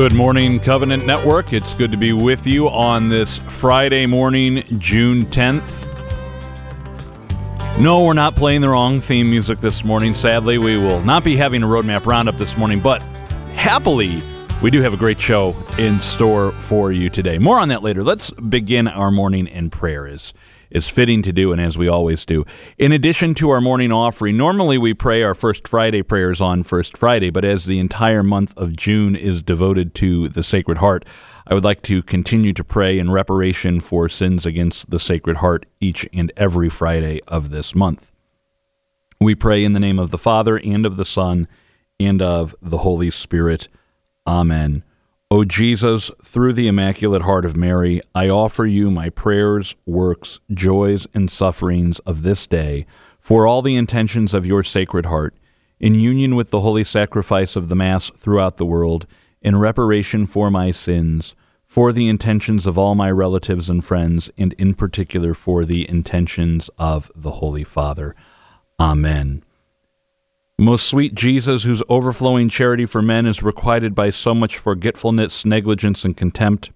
Good morning, Covenant Network. It's good to be with you on this Friday morning, June 10th. No, we're not playing the wrong theme music this morning. Sadly, we will not be having a roadmap roundup this morning, but happily, we do have a great show in store for you today. More on that later. Let's begin our morning in prayer. Is is fitting to do, and as we always do. In addition to our morning offering, normally we pray our First Friday prayers on First Friday, but as the entire month of June is devoted to the Sacred Heart, I would like to continue to pray in reparation for sins against the Sacred Heart each and every Friday of this month. We pray in the name of the Father, and of the Son, and of the Holy Spirit. Amen. O Jesus, through the Immaculate Heart of Mary, I offer you my prayers, works, joys, and sufferings of this day for all the intentions of your Sacred Heart, in union with the holy sacrifice of the Mass throughout the world, in reparation for my sins, for the intentions of all my relatives and friends, and in particular for the intentions of the Holy Father. Amen. Most sweet Jesus, whose overflowing charity for men is requited by so much forgetfulness, negligence, and contempt,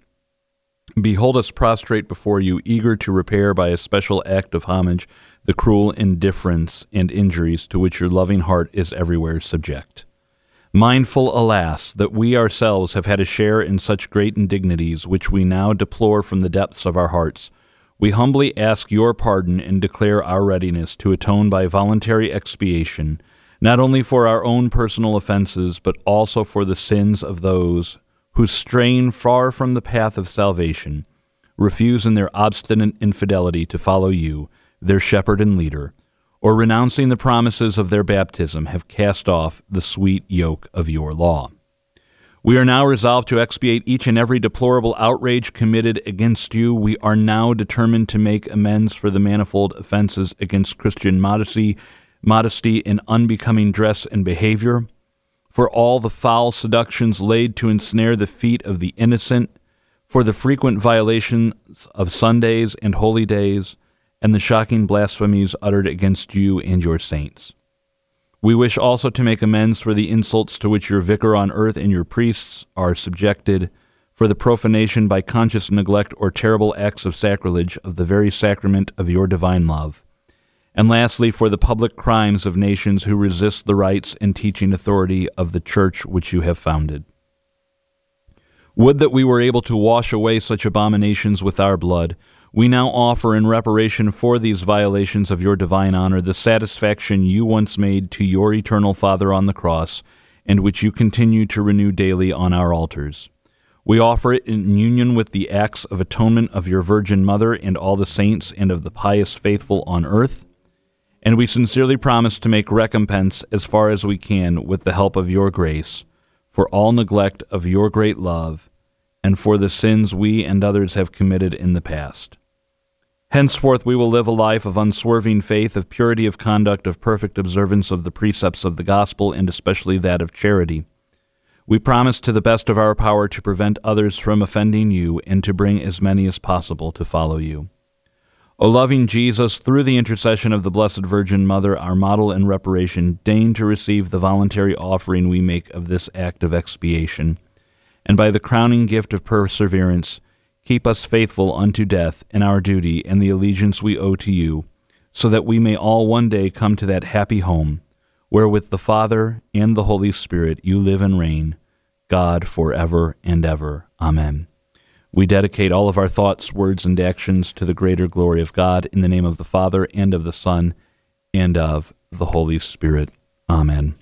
behold us prostrate before you, eager to repair by a special act of homage the cruel indifference and injuries to which your loving heart is everywhere subject. Mindful, alas, that we ourselves have had a share in such great indignities which we now deplore from the depths of our hearts, we humbly ask your pardon and declare our readiness to atone by voluntary expiation not only for our own personal offenses, but also for the sins of those who, strain far from the path of salvation, refuse in their obstinate infidelity to follow you, their shepherd and leader, or renouncing the promises of their baptism, have cast off the sweet yoke of your law. We are now resolved to expiate each and every deplorable outrage committed against you. We are now determined to make amends for the manifold offenses against Christian modesty modesty in unbecoming dress and behavior, for all the foul seductions laid to ensnare the feet of the innocent, for the frequent violations of Sundays and holy days, and the shocking blasphemies uttered against you and your saints. We wish also to make amends for the insults to which your vicar on earth and your priests are subjected, for the profanation by conscious neglect or terrible acts of sacrilege of the very sacrament of your divine love and lastly, for the public crimes of nations who resist the rights and teaching authority of the Church which you have founded. Would that we were able to wash away such abominations with our blood. We now offer in reparation for these violations of your divine honor the satisfaction you once made to your eternal Father on the cross, and which you continue to renew daily on our altars. We offer it in union with the acts of atonement of your Virgin Mother and all the saints and of the pious faithful on earth and we sincerely promise to make recompense as far as we can with the help of your grace for all neglect of your great love and for the sins we and others have committed in the past. Henceforth, we will live a life of unswerving faith, of purity of conduct, of perfect observance of the precepts of the gospel, and especially that of charity. We promise to the best of our power to prevent others from offending you and to bring as many as possible to follow you. O loving Jesus, through the intercession of the Blessed Virgin Mother, our model and reparation, deign to receive the voluntary offering we make of this act of expiation. And by the crowning gift of perseverance, keep us faithful unto death in our duty and the allegiance we owe to you, so that we may all one day come to that happy home, where with the Father and the Holy Spirit you live and reign, God for ever and ever. Amen. We dedicate all of our thoughts, words, and actions to the greater glory of God in the name of the Father and of the Son and of the Holy Spirit. Amen.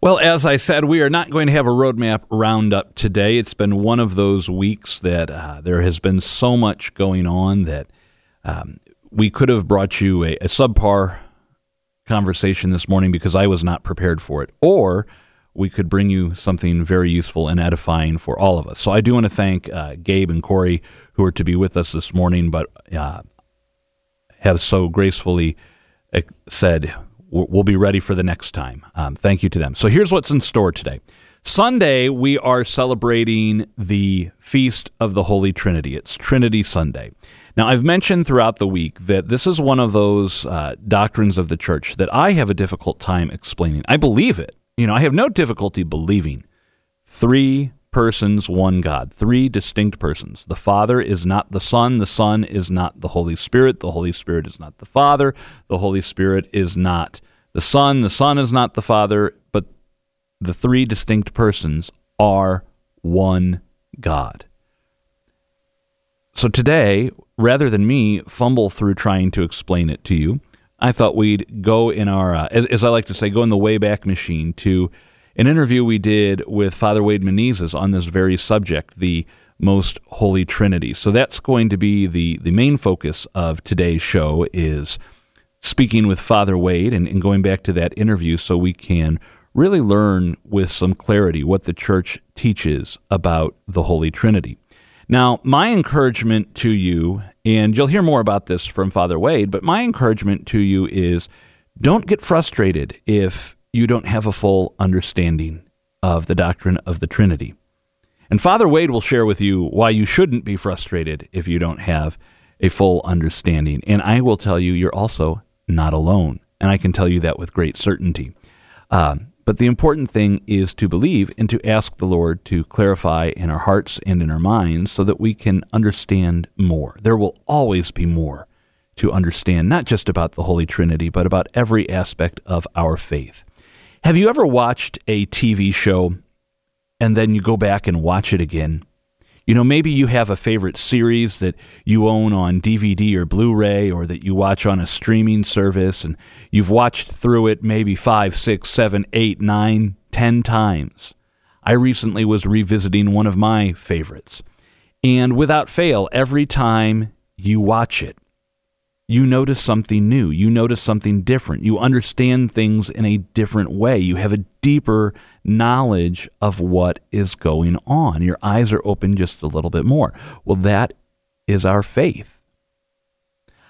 Well, as I said, we are not going to have a roadmap roundup today. It's been one of those weeks that uh, there has been so much going on that um, we could have brought you a, a subpar conversation this morning because I was not prepared for it. Or we could bring you something very useful and edifying for all of us. So I do want to thank uh, Gabe and Corey who are to be with us this morning, but uh, have so gracefully uh, said we'll be ready for the next time. Um, thank you to them. So here's what's in store today. Sunday, we are celebrating the Feast of the Holy Trinity. It's Trinity Sunday. Now, I've mentioned throughout the week that this is one of those uh, doctrines of the church that I have a difficult time explaining. I believe it. You know, I have no difficulty believing Three persons, one God. Three distinct persons. The Father is not the Son. The Son is not the Holy Spirit. The Holy Spirit is not the Father. The Holy Spirit is not the Son. The Son is not the Father. But the three distinct persons are one God. So today, rather than me fumble through trying to explain it to you, I thought we'd go in our, uh, as, as, I like to say, go in the Wayback Machine to an interview we did with Father Wade Menezes on this very subject, the most holy trinity. So that's going to be the, the main focus of today's show is speaking with Father Wade and, and going back to that interview so we can really learn with some clarity what the church teaches about the Holy Trinity. Now, my encouragement to you, and you'll hear more about this from Father Wade, but my encouragement to you is don't get frustrated if you don't have a full understanding of the doctrine of the Trinity. And Father Wade will share with you why you shouldn't be frustrated if you don't have a full understanding. And I will tell you, you're also not alone. And I can tell you that with great certainty. Um, but the important thing is to believe and to ask the Lord to clarify in our hearts and in our minds so that we can understand more. There will always be more to understand, not just about the Holy Trinity, but about every aspect of our faith. Have you ever watched a TV show and then you go back and watch it again? You know, maybe you have a favorite series that you own on DVD or Blu ray or that you watch on a streaming service and you've watched through it maybe five, six, seven, eight, nine, ten times. I recently was revisiting one of my favorites. And without fail, every time you watch it, you notice something new. You notice something different. You understand things in a different way. You have a deeper knowledge of what is going on. Your eyes are open just a little bit more. Well, that is our faith.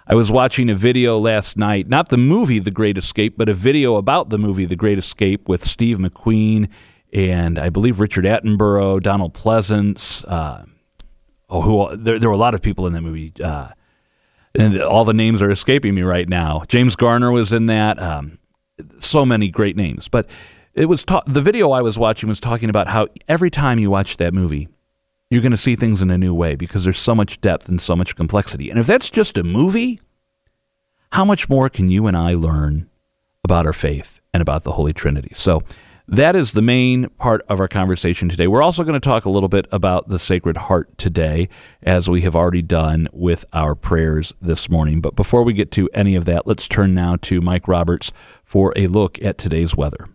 I was watching a video last night, not the movie The Great Escape, but a video about the movie The Great Escape with Steve McQueen and I believe Richard Attenborough, Donald Pleasence. Uh, oh, who there, there were a lot of people in that movie. Uh, and all the names are escaping me right now. James Garner was in that. Um, so many great names, but it was ta- the video I was watching was talking about how every time you watch that movie, you're going to see things in a new way because there's so much depth and so much complexity. And if that's just a movie, how much more can you and I learn about our faith and about the Holy Trinity? So that is the main part of our conversation today. We're also going to talk a little bit about the Sacred Heart today, as we have already done with our prayers this morning. But before we get to any of that, let's turn now to Mike Roberts for a look at today's weather.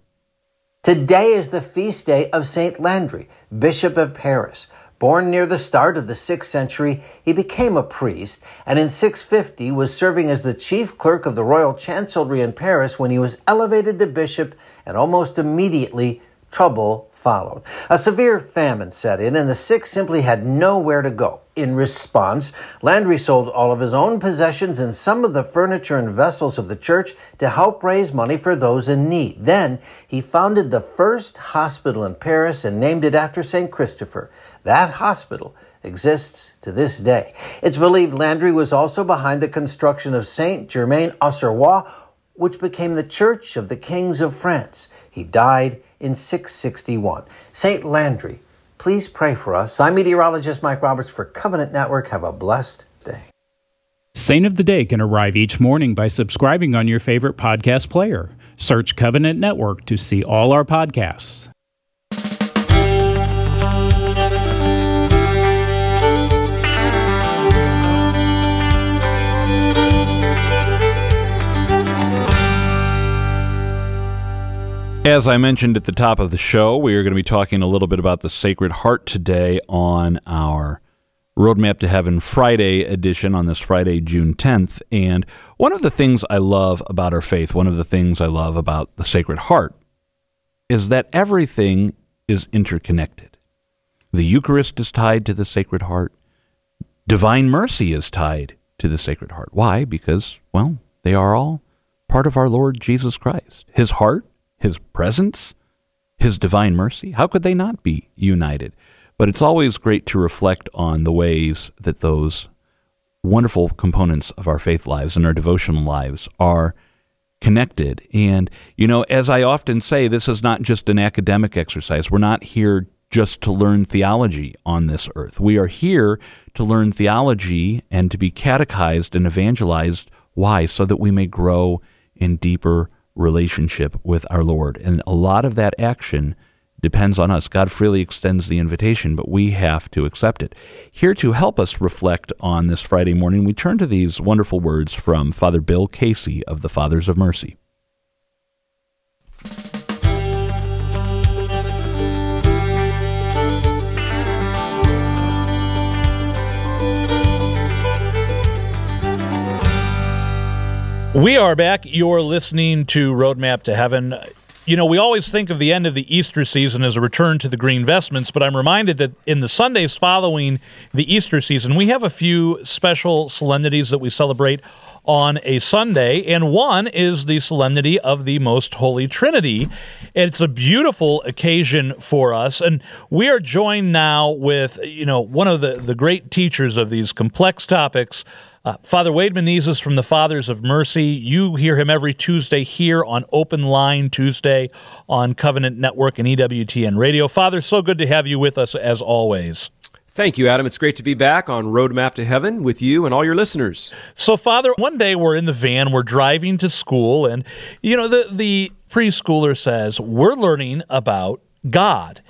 Today is the feast day of St. Landry, Bishop of Paris. Born near the start of the 6th century, he became a priest and in 650 was serving as the chief clerk of the royal chancellery in Paris when he was elevated to bishop and almost immediately trouble followed. A severe famine set in and the sick simply had nowhere to go. In response, Landry sold all of his own possessions and some of the furniture and vessels of the church to help raise money for those in need. Then he founded the first hospital in Paris and named it after St. Christopher. That hospital exists to this day. It's believed Landry was also behind the construction of Saint Germain Auxerrois, which became the Church of the Kings of France. He died in 661. Saint Landry, please pray for us. I'm meteorologist Mike Roberts for Covenant Network. Have a blessed day. Saint of the Day can arrive each morning by subscribing on your favorite podcast player. Search Covenant Network to see all our podcasts. As I mentioned at the top of the show, we are going to be talking a little bit about the Sacred Heart today on our Roadmap to Heaven Friday edition on this Friday, June 10th. And one of the things I love about our faith, one of the things I love about the Sacred Heart, is that everything is interconnected. The Eucharist is tied to the Sacred Heart, Divine mercy is tied to the Sacred Heart. Why? Because, well, they are all part of our Lord Jesus Christ. His heart his presence, his divine mercy. How could they not be united? But it's always great to reflect on the ways that those wonderful components of our faith lives and our devotional lives are connected. And, you know, as I often say, this is not just an academic exercise. We're not here just to learn theology on this earth. We are here to learn theology and to be catechized and evangelized. Why? So that we may grow in deeper relationship with our Lord. And a lot of that action depends on us. God freely extends the invitation, but we have to accept it. Here to help us reflect on this Friday morning, we turn to these wonderful words from Father Bill Casey of the Fathers of Mercy. We are back. You're listening to Roadmap to Heaven. You know, we always think of the end of the Easter season as a return to the green vestments, but I'm reminded that in the Sundays following the Easter season, we have a few special solemnities that we celebrate on a Sunday, and one is the solemnity of the Most Holy Trinity. It's a beautiful occasion for us, and we are joined now with, you know, one of the, the great teachers of these complex topics, uh, Father Wade Menezes from the Fathers of Mercy. You hear him every Tuesday here on Open Line Tuesday on Covenant Network and EWTN Radio. Father, so good to have you with us as always. Thank you, Adam. It's great to be back on Roadmap to Heaven with you and all your listeners. So, Father, one day we're in the van, we're driving to school, and you know the the preschooler says we're learning about God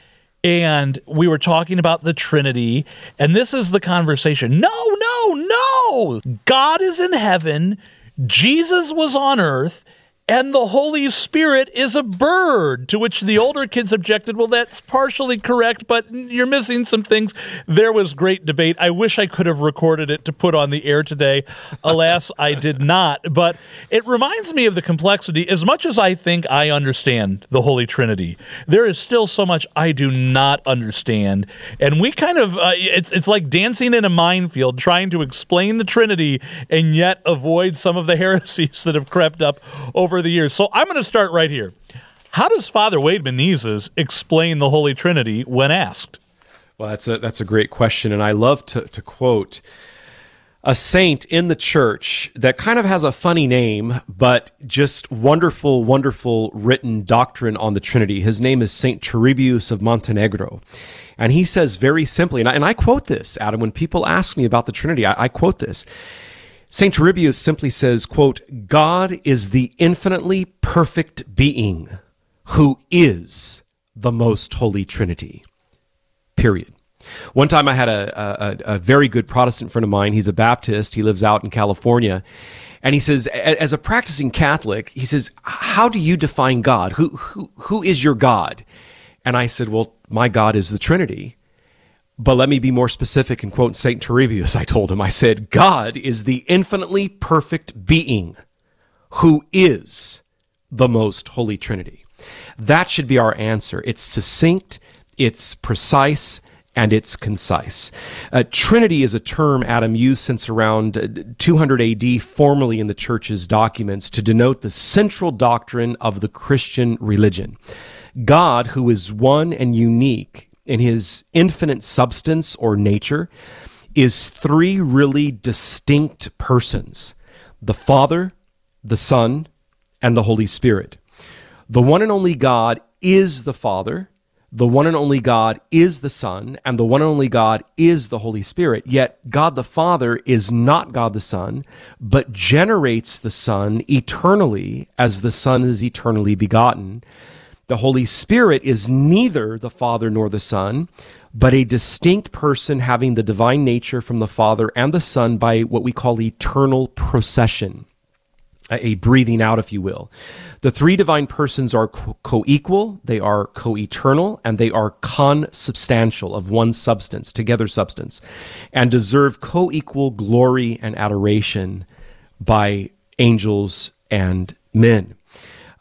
and we were talking about the Trinity, and this is the conversation. No, no, no! God is in heaven, Jesus was on earth, and the Holy Spirit is a bird. To which the older kids objected, Well, that's partially correct, but you're missing some things. There was great debate. I wish I could have recorded it to put on the air today. Alas, I did not. But it reminds me of the complexity. As much as I think I understand the Holy Trinity, there is still so much I do not understand. And we kind of, uh, it's, it's like dancing in a minefield, trying to explain the Trinity and yet avoid some of the heresies that have crept up over the years. So I'm going to start right here. How does Father Wade Menezes explain the Holy Trinity when asked? Well, that's a that's a great question, and I love to to quote a saint in the church that kind of has a funny name, but just wonderful, wonderful written doctrine on the Trinity. His name is Saint Turibius of Mogrovejo. And he says very simply, and I, and I quote this, Adam, when people ask me about the Trinity, I, I quote this. St. Turibius simply says, quote, God is the infinitely perfect being who is the most holy Trinity. Period. One time I had a, a, a, very good Protestant friend of mine. He's a Baptist. He lives out in California. And he says, as a practicing Catholic, he says, how do you define God? Who, who, who is your God? And I said, well, my God is the Trinity. But let me be more specific and quote St. Turibius. I told him, I said, God is the infinitely perfect being who is the most holy Trinity. That should be our answer. It's succinct, it's precise, and it's concise. Uh, Trinity is a term Adam used since around uh, 200 AD, formally in the church's documents, to denote the central doctrine of the Christian religion. God, who is one and unique, in his infinite substance or nature is three really distinct persons the Father, the Son, and the Holy Spirit. The one and only God is the Father, the one and only God is the Son, and the one and only God is the Holy Spirit. Yet God the Father is not God the Son, but generates the Son eternally as the Son is eternally begotten. The Holy Spirit is neither the Father nor the Son, but a distinct person having the divine nature from the Father and the Son by what we call eternal procession, a breathing out, if you will. The three divine persons are co equal, they are co eternal, and they are consubstantial of one substance, together substance, and deserve co equal glory and adoration by angels and men.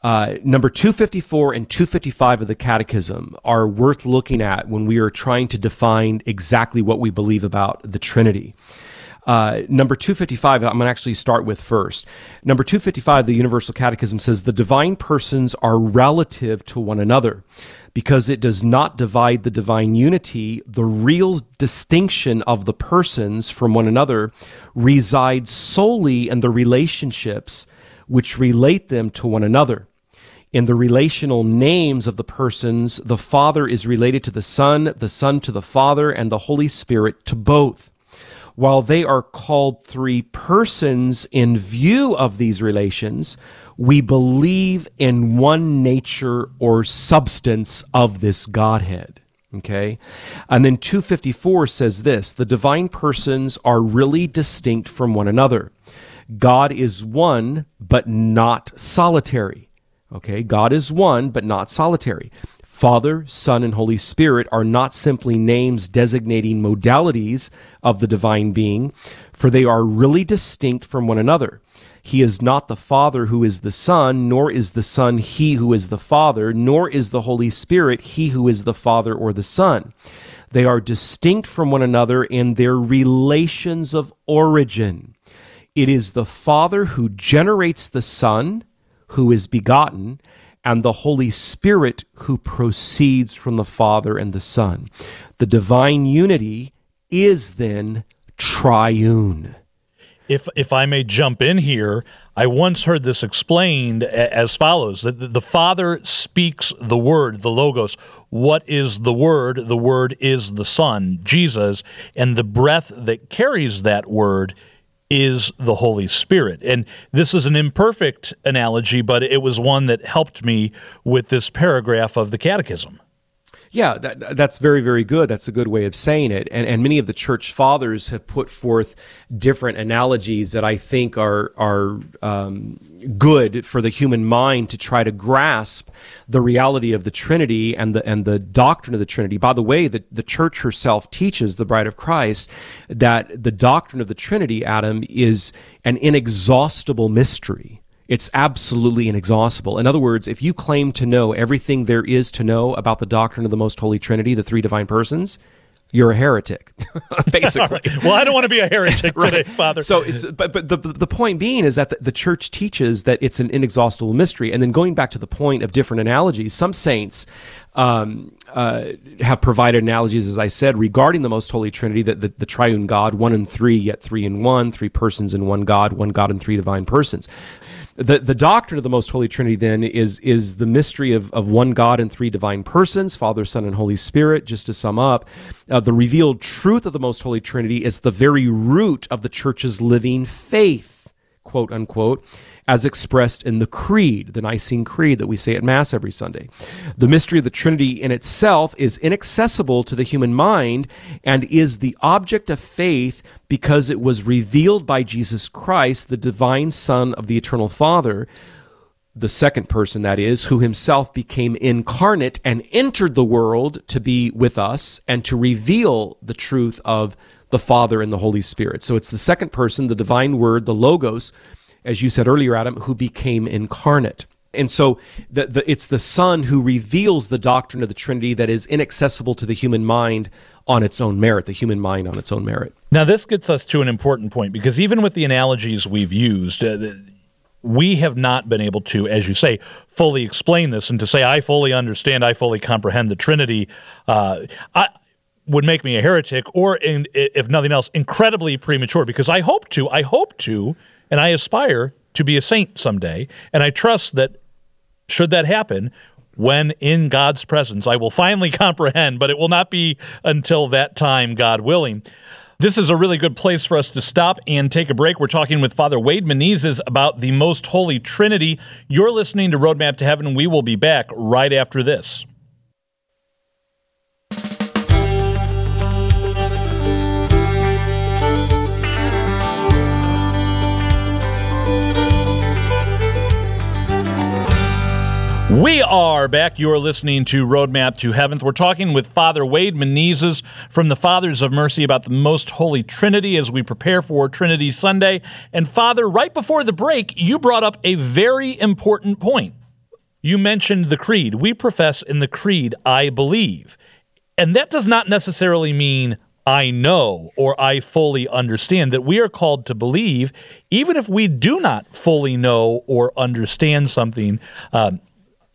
Uh, number 254 and 255 of the Catechism are worth looking at when we are trying to define exactly what we believe about the Trinity. Uh, number 255, I'm going to actually start with first. Number 255, the Universal Catechism says the divine persons are relative to one another because it does not divide the divine unity. The real distinction of the persons from one another resides solely in the relationships which relate them to one another. In the relational names of the persons, the Father is related to the Son, the Son to the Father, and the Holy Spirit to both. While they are called three persons in view of these relations, we believe in one nature or substance of this Godhead. Okay. And then 254 says this the divine persons are really distinct from one another. God is one, but not solitary. Okay. God is one, but not solitary. Father, Son, and Holy Spirit are not simply names designating modalities of the divine being, for they are really distinct from one another. He is not the Father who is the Son, nor is the Son he who is the Father, nor is the Holy Spirit he who is the Father or the Son. They are distinct from one another in their relations of origin. It is the Father who generates the Son, who is begotten, and the Holy Spirit who proceeds from the Father and the Son. The divine unity is then triune if if I may jump in here, I once heard this explained as follows: that the Father speaks the Word, the Logos. What is the Word? The Word is the Son, Jesus, and the breath that carries that Word is the Holy Spirit. And this is an imperfect analogy, but it was one that helped me with this paragraph of the Catechism. Yeah, that, that's very, very good. That's a good way of saying it. And, and many of the church fathers have put forth different analogies that I think are, are um, good for the human mind to try to grasp the reality of the Trinity and the, and the doctrine of the Trinity. By the way, the, the church herself teaches, the bride of Christ, that the doctrine of the Trinity, Adam, is an inexhaustible mystery. It's absolutely inexhaustible. In other words, if you claim to know everything there is to know about the doctrine of the most holy Trinity, the three divine persons, you're a heretic, basically. Well, I don't want to be a heretic right. today, Father. So, but but the the point being is that the, the, church teaches that it's an inexhaustible mystery, and then going back to the point of different analogies, some saints um, uh, have provided analogies, as I said, regarding the most holy Trinity, that the, the triune God, one and three, yet three in one, three persons in one God, one God and three divine persons. The, the doctrine of the most holy trinity then is is the mystery of, of one god and three divine persons father son and holy spirit. Just to sum up uh, the revealed truth of the most holy trinity is the very root of the church's living faith quote unquote as expressed in the Creed, the Nicene Creed that we say at Mass every Sunday. The mystery of the Trinity in itself is inaccessible to the human mind and is the object of faith because it was revealed by Jesus Christ, the divine Son of the Eternal Father the second person, that is, who himself became incarnate and entered the world to be with us and to reveal the truth of the Father and the Holy Spirit. So it's the second person, the divine word, the Logos, as you said earlier, Adam, who became incarnate. And so the, the, it's the Son who reveals the doctrine of the Trinity that is inaccessible to the human mind on its own merit, the human mind on its own merit. Now, this gets us to an important point because even with the analogies we've used, uh, we have not been able to, as you say, fully explain this. And to say, I fully understand, I fully comprehend the Trinity, uh, I, would make me a heretic, or in, if nothing else, incredibly premature. Because I hope to, I hope to and I aspire to be a saint someday. And I trust that should that happen, when in God's presence, I will finally comprehend, but it will not be until that time, God willing. This is a really good place for us to stop and take a break. We're talking with Father Wade Menezes about the Most Holy Trinity. You're listening to Roadmap to Heaven. We will be back right after this. We are back. You're listening to Roadmap to Heaven. We're talking with Father Wade Menezes from the Fathers of Mercy about the Most Holy Trinity as we prepare for Trinity Sunday. And Father, right before the break, you brought up a very important point. You mentioned the creed. We profess in the creed, I believe. And that does not necessarily mean I know or I fully understand, that we are called to believe, even if we do not fully know or understand something. Um,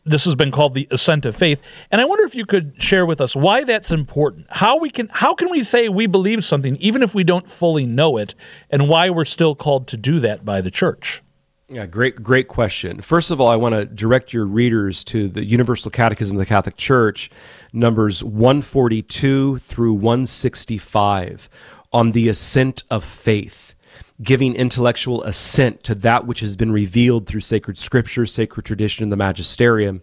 this has been called the ascent of faith. And i wonder if you could share with us why that's important. How we can how can we say we believe something even if we don't fully know it and why we're still called to do that by the church? Yeah, great, great question. First of all, I want to direct your readers to the Universal Catechism of the Catholic Church, numbers 142 through 165, on the ascent of faith, giving intellectual assent to that which has been revealed through sacred scripture, sacred tradition, and the magisterium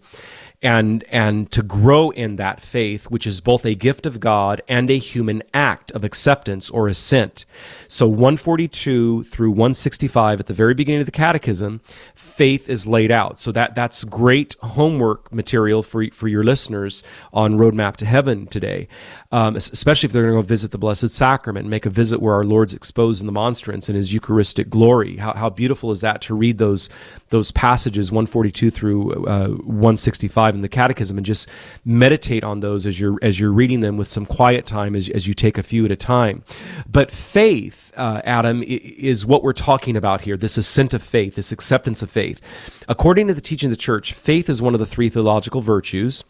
and and to grow in that faith which is both a gift of God and a human act of acceptance or assent. So 142 through 165 at the very beginning of the catechism, faith is laid out. So that that's great homework material for for your listeners on Roadmap to Heaven today. Um, especially if they're going to go visit the Blessed Sacrament, make a visit where our Lord's exposed in the monstrance in his Eucharistic glory. How, how beautiful is that to read those those passages 142 through uh, 165 5 in the catechism and just meditate on those as you're as you're reading them with some quiet time as, as you take a few at a time. But faith uh, adam is what we're talking about here this assent of faith this acceptance of faith. According to the teaching of the church faith is one of the three theological virtues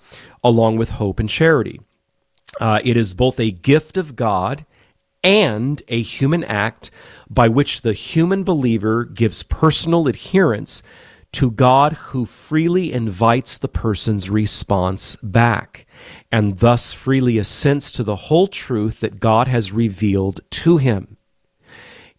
along with hope and charity. Uh, it is both a gift of god and a human act by which the human believer gives personal adherence to God who freely invites the person's response back and thus freely assents to the whole truth that God has revealed to him.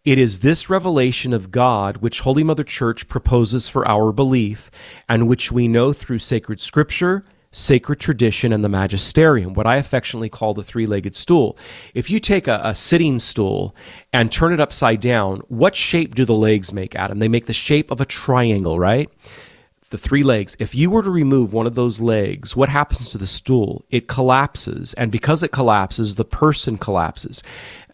It is this revelation of God which Holy Mother Church proposes for our belief and which we know through sacred scripture, sacred tradition, and the magisterium, what I affectionately call the three legged stool. If you take a, a, sitting stool and turn it upside down, what shape do the legs make, Adam? They make the shape of a triangle, right? The three legs. If you were to remove one of those legs, what happens to the stool? It collapses. And because it collapses, the person collapses.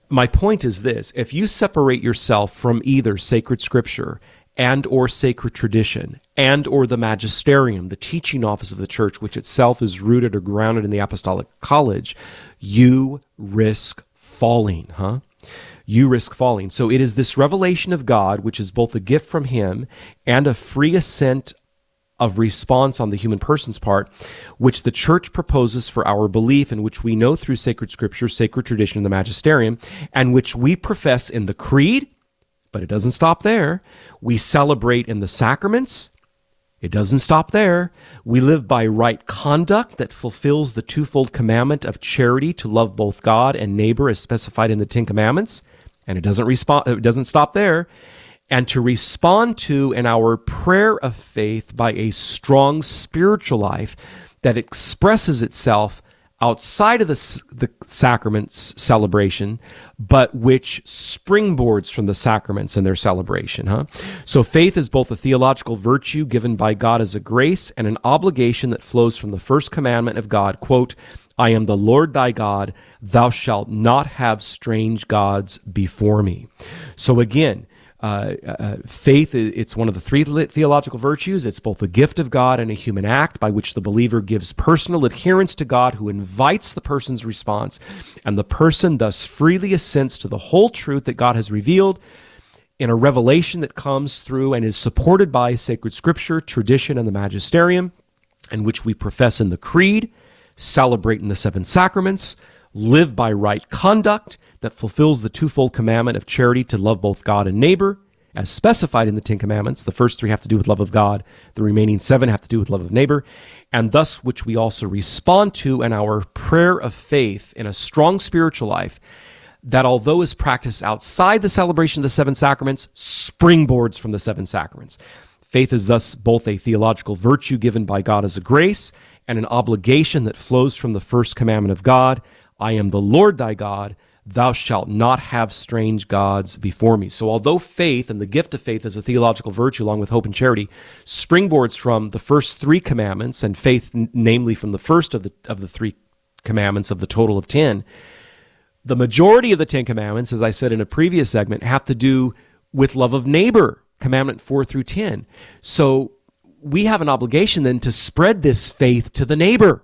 My point is this if you separate yourself from either sacred scripture and or sacred tradition and or the magisterium the teaching office of the church which itself is rooted or grounded in the apostolic college you risk falling huh? You risk falling. So it is this revelation of god which is both a gift from him and a free assent of response on the human person's part, which the church proposes for our belief, and which we know through sacred scripture, sacred tradition, and the magisterium, and which we profess in the creed, but it doesn't stop there. We celebrate in the sacraments. It doesn't stop there. We live by right conduct that fulfills the twofold commandment of charity to love both God and neighbor as specified in the Ten Commandments. And it doesn't respond it doesn't stop there. And to respond to in our prayer of faith by a strong spiritual life that expresses itself outside of the, the sacraments celebration, but which springboards from the sacraments and their celebration. Huh? So faith is both a theological virtue given by God as a grace and an obligation that flows from the first commandment of God. Quote, I am the Lord thy God, thou shalt not have strange gods before me. So again, uh, uh, faith, it's one of the three theological virtues. It's both a gift of God and a human act by which the believer gives personal adherence to God who invites the person's response, and the person thus freely assents to the whole truth that God has revealed in a revelation that comes through and is supported by sacred scripture, tradition, and the magisterium, and which we profess in the creed, celebrate in the seven sacraments, live by right conduct that fulfills the twofold commandment of charity to love both God and neighbor, as specified in the Ten Commandments. The first three have to do with love of God, the remaining seven have to do with love of neighbor, and thus which we also respond to in our prayer of faith in a strong spiritual life. That although is practiced outside the celebration of the seven sacraments, springboards from the seven sacraments. Faith is thus both a theological virtue given by God as a grace and an obligation that flows from the first commandment of God I am the Lord thy God. Thou shalt not have strange gods before me. So, although faith and the gift of faith is a theological virtue along with hope and charity, springboards from the first three commandments, and faith, n- namely from the first of the, of the three commandments of the total of 10, the majority of the Ten Commandments, as I said in a previous segment, have to do with love of neighbor, commandment 4 through 10. So, we have an obligation then to spread this faith to the neighbor.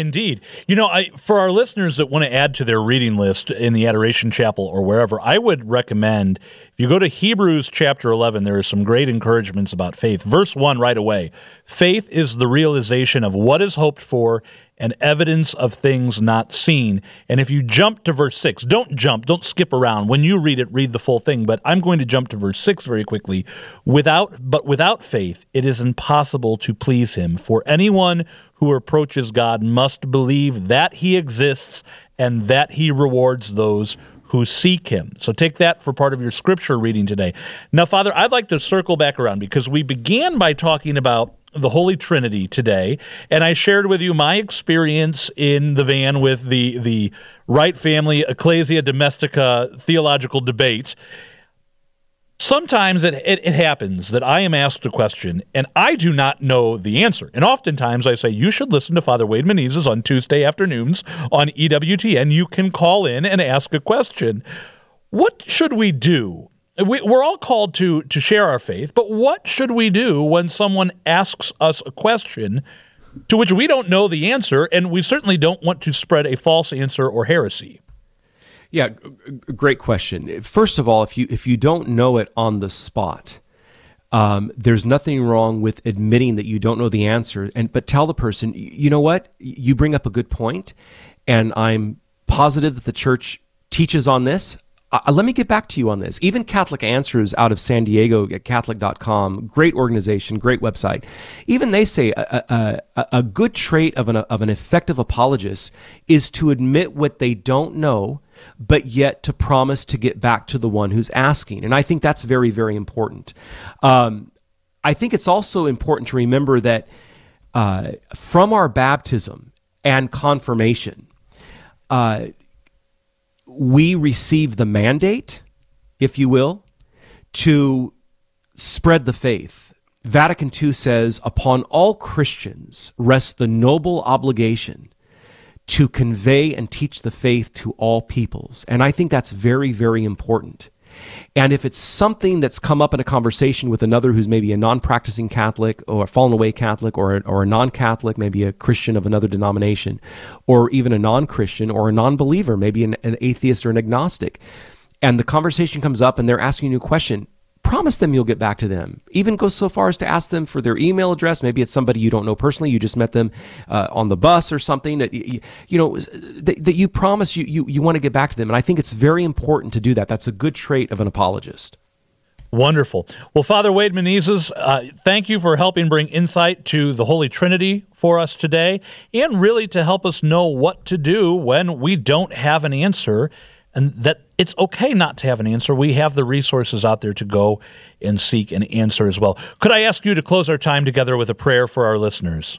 Indeed. You know, I for our listeners that want to add to their reading list in the Adoration Chapel or wherever, I would recommend if you go to Hebrews chapter 11, there are some great encouragements about faith. Verse 1 right away. Faith is the realization of what is hoped for and evidence of things not seen. And if you jump to verse 6, don't jump, don't skip around. When you read it, read the full thing, but I'm going to jump to verse 6 very quickly. Without but without faith, it is impossible to please him, for anyone who approaches God must believe that he exists and that he rewards those who seek him. So take that for part of your scripture reading today. Now, Father, I'd like to circle back around because we began by talking about the Holy Trinity today, and I shared with you my experience in the van with the the Wright family Ecclesia Domestica theological debate. Sometimes it, it, it, happens that I am asked a question and I do not know the answer. And oftentimes I say, You should listen to Father Wade Menezes on Tuesday afternoons on EWTN. You can call in and ask a question. What should we do? We, we're all called to, to share our faith, but what should we do when someone asks us a question to which we don't know the answer and we certainly don't want to spread a false answer or heresy? Yeah, great question. First of all, if you if you don't know it on the spot, um, there's nothing wrong with admitting that you don't know the answer, and but tell the person, you know what, you bring up a good point, and I'm positive that the church teaches on this. Uh, let me get back to you on this. Even Catholic Answers out of San Diego at Catholic.com, great organization, great website. Even they say a, a, a good trait of an, of an effective apologist is to admit what they don't know but yet to promise to get back to the one who's asking. And I think that's very, very important. Um, I think it's also important to remember that uh, from our baptism and confirmation, uh, we receive the mandate, if you will, to spread the faith. Vatican II says, upon all Christians rests the noble obligation to convey and teach the faith to all peoples. And I think that's very, very important. And if it's something that's come up in a conversation with another who's maybe a non practicing Catholic or a fallen away Catholic or a, or a non Catholic, maybe a Christian of another denomination, or even a non Christian or a non believer, maybe an, an atheist or an agnostic, and the conversation comes up and they're asking you a question, promise them you'll get back to them. Even go so far as to ask them for their email address. Maybe it's somebody you don't know personally. You just met them uh, on the bus or something. That you, you know that, that, you promise you, you you want to get back to them. And I think it's very important to do that. That's a good trait of an apologist. Wonderful. Well, Father Wade Menezes, uh, thank you for helping bring insight to the Holy Trinity for us today, and really to help us know what to do when we don't have an answer and that it's okay not to have an answer. We have the resources out there to go and seek an answer as well. Could I ask you to close our time together with a prayer for our listeners?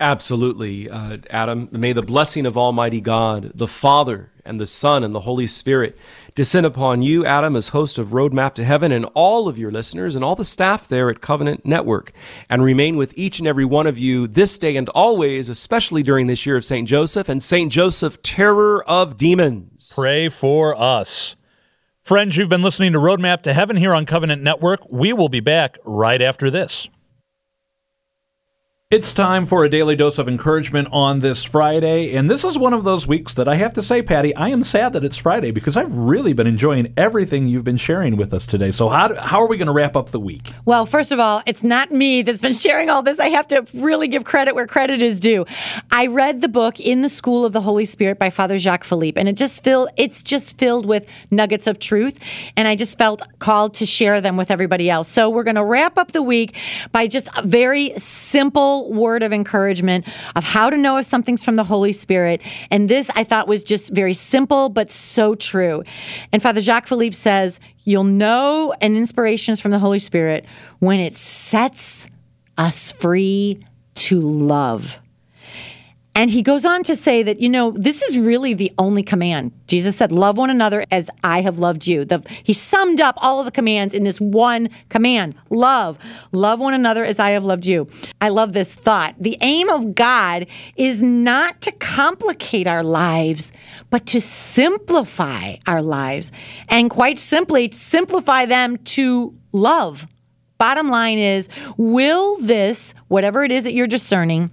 Absolutely, uh, Adam. May the blessing of Almighty God, the Father, and the Son, and the Holy Spirit descend upon you, Adam, as host of Roadmap to Heaven, and all of your listeners and all the staff there at Covenant Network, and remain with each and every one of you this day and always, especially during this year of St. Joseph and St. Joseph, terror of demons. Pray for us. Friends, you've been listening to Roadmap to Heaven here on Covenant Network. We will be back right after this. It's time for a daily dose of encouragement on this Friday, and this is one of those weeks that I have to say, Patty, I am sad that it's Friday because I've really been enjoying everything you've been sharing with us today. So, how, how are we going to wrap up the week? Well, first of all, it's not me that's been sharing all this. I have to really give credit where credit is due. I read the book In the School of the Holy Spirit by Father Jacques Philippe, and it just filled it's just filled with nuggets of truth, and I just felt called to share them with everybody else. So, we're going to wrap up the week by just a very simple word of encouragement of how to know if something's from the Holy Spirit. And this I thought was just very simple, but so true. And Father Jacques Philippe says, You'll know an inspiration is from the Holy Spirit when it sets us free to love. And he goes on to say that, you know, this is really the only command. Jesus said, Love one another as I have loved you. The, he summed up all of the commands in this one command love. Love one another as I have loved you. I love this thought. The aim of God is not to complicate our lives, but to simplify our lives. And quite simply, simplify them to love. Bottom line is, will this, whatever it is that you're discerning,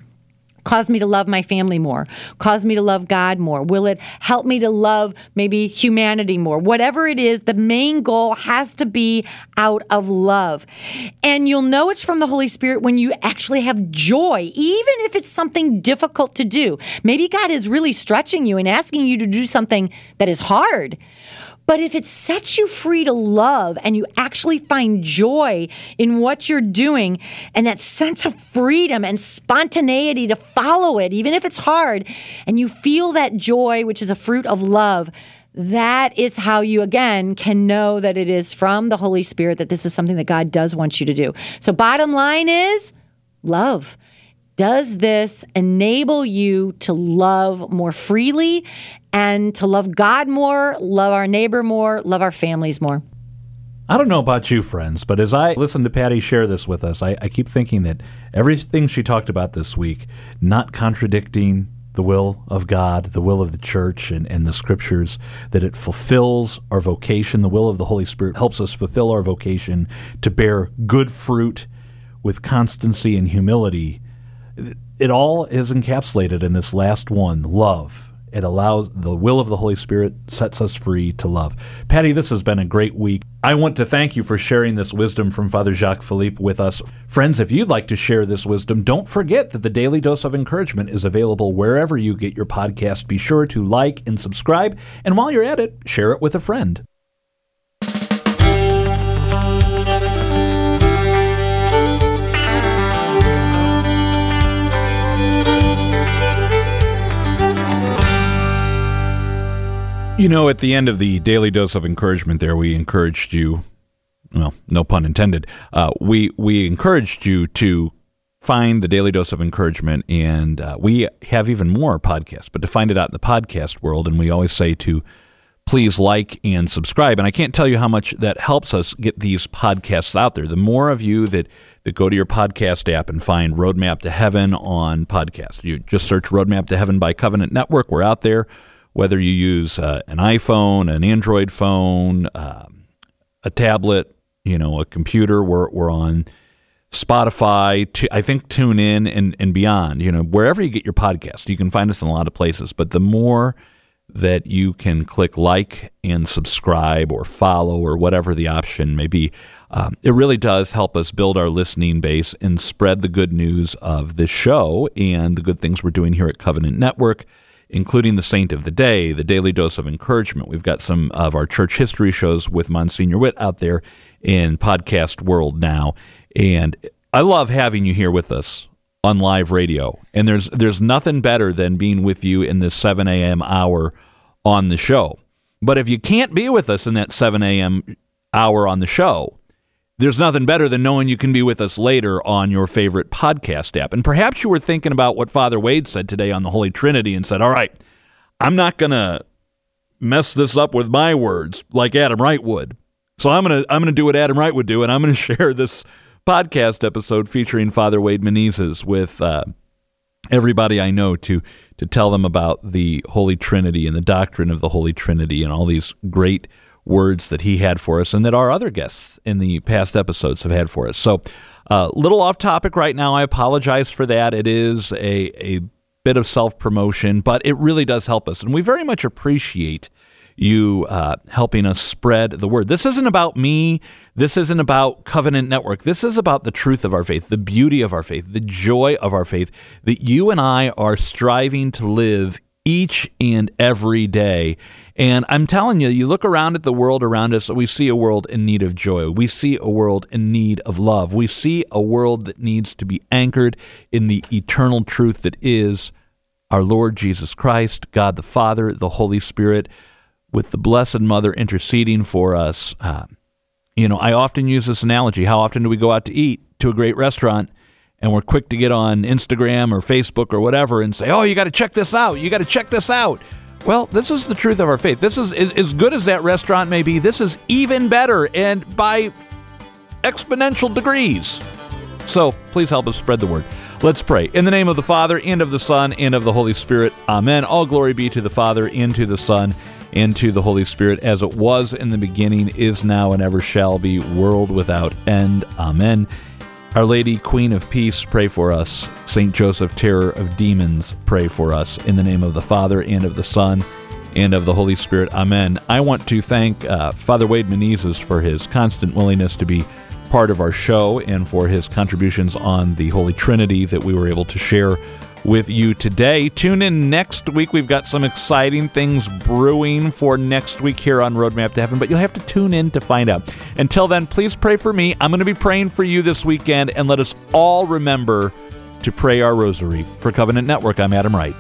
cause me to love my family more? Cause me to love God more? Will it help me to love maybe humanity more? Whatever it is, the main goal has to be out of love. And you'll know it's from the Holy Spirit when you actually have joy, even if it's something difficult to do. Maybe God is really stretching you and asking you to do something that is hard. But if it sets you free to love and you actually find joy in what you're doing and that sense of freedom and spontaneity to follow it, even if it's hard, and you feel that joy, which is a fruit of love, that is how you again can know that it is from the Holy Spirit that this is something that God does want you to do. So, bottom line is love. Does this enable you to love more freely and to love God more, love our neighbor more, love our families more? I don't know about you, friends, but as I listen to Patty share this with us, I, I keep thinking that everything she talked about this week, not contradicting the will of God, the will of the church, and, and the scriptures, that it fulfills our vocation. The will of the Holy Spirit helps us fulfill our vocation to bear good fruit with constancy and humility it all is encapsulated in this last one love. It allows the will of the Holy Spirit sets us free to love. Patty, this has been a great week. I want to thank you for sharing this wisdom from Father Jacques Philippe with us. Friends, if you'd like to share this wisdom, don't forget that the Daily Dose of Encouragement is available wherever you get your podcast. Be sure to like and subscribe, and while you're at it, share it with a friend. You know, at the end of the daily dose of encouragement, there we encouraged you. Well, no pun intended. Uh, we we encouraged you to find the daily dose of encouragement, and uh, we have even more podcasts. But to find it out in the podcast world, and we always say to please like and subscribe. And I can't tell you how much that helps us get these podcasts out there. The more of you that, that go to your podcast app and find Roadmap to Heaven on podcast, you just search Roadmap to Heaven by Covenant Network. We're out there whether you use uh, an iPhone, an Android phone, um, a tablet, you know, a computer. We're, we're on Spotify, I think TuneIn and, and beyond. You know, wherever you get your podcast, you can find us in a lot of places. But the more that you can click like and subscribe or follow or whatever the option may be, um, it really does help us build our listening base and spread the good news of this show and the good things we're doing here at Covenant Network including the Saint of the Day, the Daily Dose of Encouragement. We've got some of our church history shows with Monsignor Witt out there in podcast world now, and I love having you here with us on live radio. And there's there's nothing better than being with you in this 7 a.m. hour on the show. But if you can't be with us in that 7 a.m. hour on the show, there's nothing better than knowing you can be with us later on your favorite podcast app. And perhaps you were thinking about what Father Wade said today on the Holy Trinity and said, All right, I'm not going to mess this up with my words like Adam Wright would. So I'm going to I'm going to do what Adam Wright would do and I'm going to share this podcast episode featuring Father Wade Menezes with uh, everybody I know to to tell them about the Holy Trinity and the doctrine of the Holy Trinity and all these great words that he had for us and that our other guests in the past episodes have had for us. So, a uh, little off topic right now. I apologize for that. It is a, a bit of self promotion, but it really does help us. And we very much appreciate you uh, helping us spread the word. This isn't about me. This isn't about Covenant Network. This is about the truth of our faith, the beauty of our faith, the joy of our faith that you and I are striving to live each and every day. And I'm telling you, you look around at the world around us, and we see a world in need of joy. We see a world in need of love. We see a world that needs to be anchored in the eternal truth that is our Lord Jesus Christ, God the Father, the Holy Spirit, with the Blessed Mother interceding for us. Uh, you know, I often use this analogy. How often do we go out to eat to a great restaurant? And we're quick to get on Instagram or Facebook or whatever and say, "Oh, you got to check this out. You got to check this out." Well, this is the truth of our faith. This is as good as that restaurant may be. This is even better and by exponential degrees. So, please help us spread the word. Let's pray. In the name of the Father, and of the Son, and of the Holy Spirit. Amen. All glory be to the Father, and to the Son, and to the Holy Spirit, as it was in the beginning, is now, and ever shall be, world without end. Amen. Our Lady, Queen of Peace, pray for us. Saint Joseph, terror of demons, pray for us. In the name of the Father, and of the Son, and of the Holy Spirit. Amen. I want to thank uh, Father Wade Menezes for his constant willingness to be part of our show and for his contributions on the Holy Trinity that we were able to share with you today. Tune in next week. We've got some exciting things brewing for next week here on Roadmap to Heaven, but you'll have to tune in to find out. Until then, please pray for me. I'm going to be praying for you this weekend, and let us all remember to pray our rosary. For Covenant Network, I'm Adam Wright.